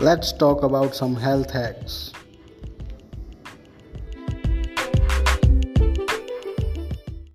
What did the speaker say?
Let's talk about some health hacks.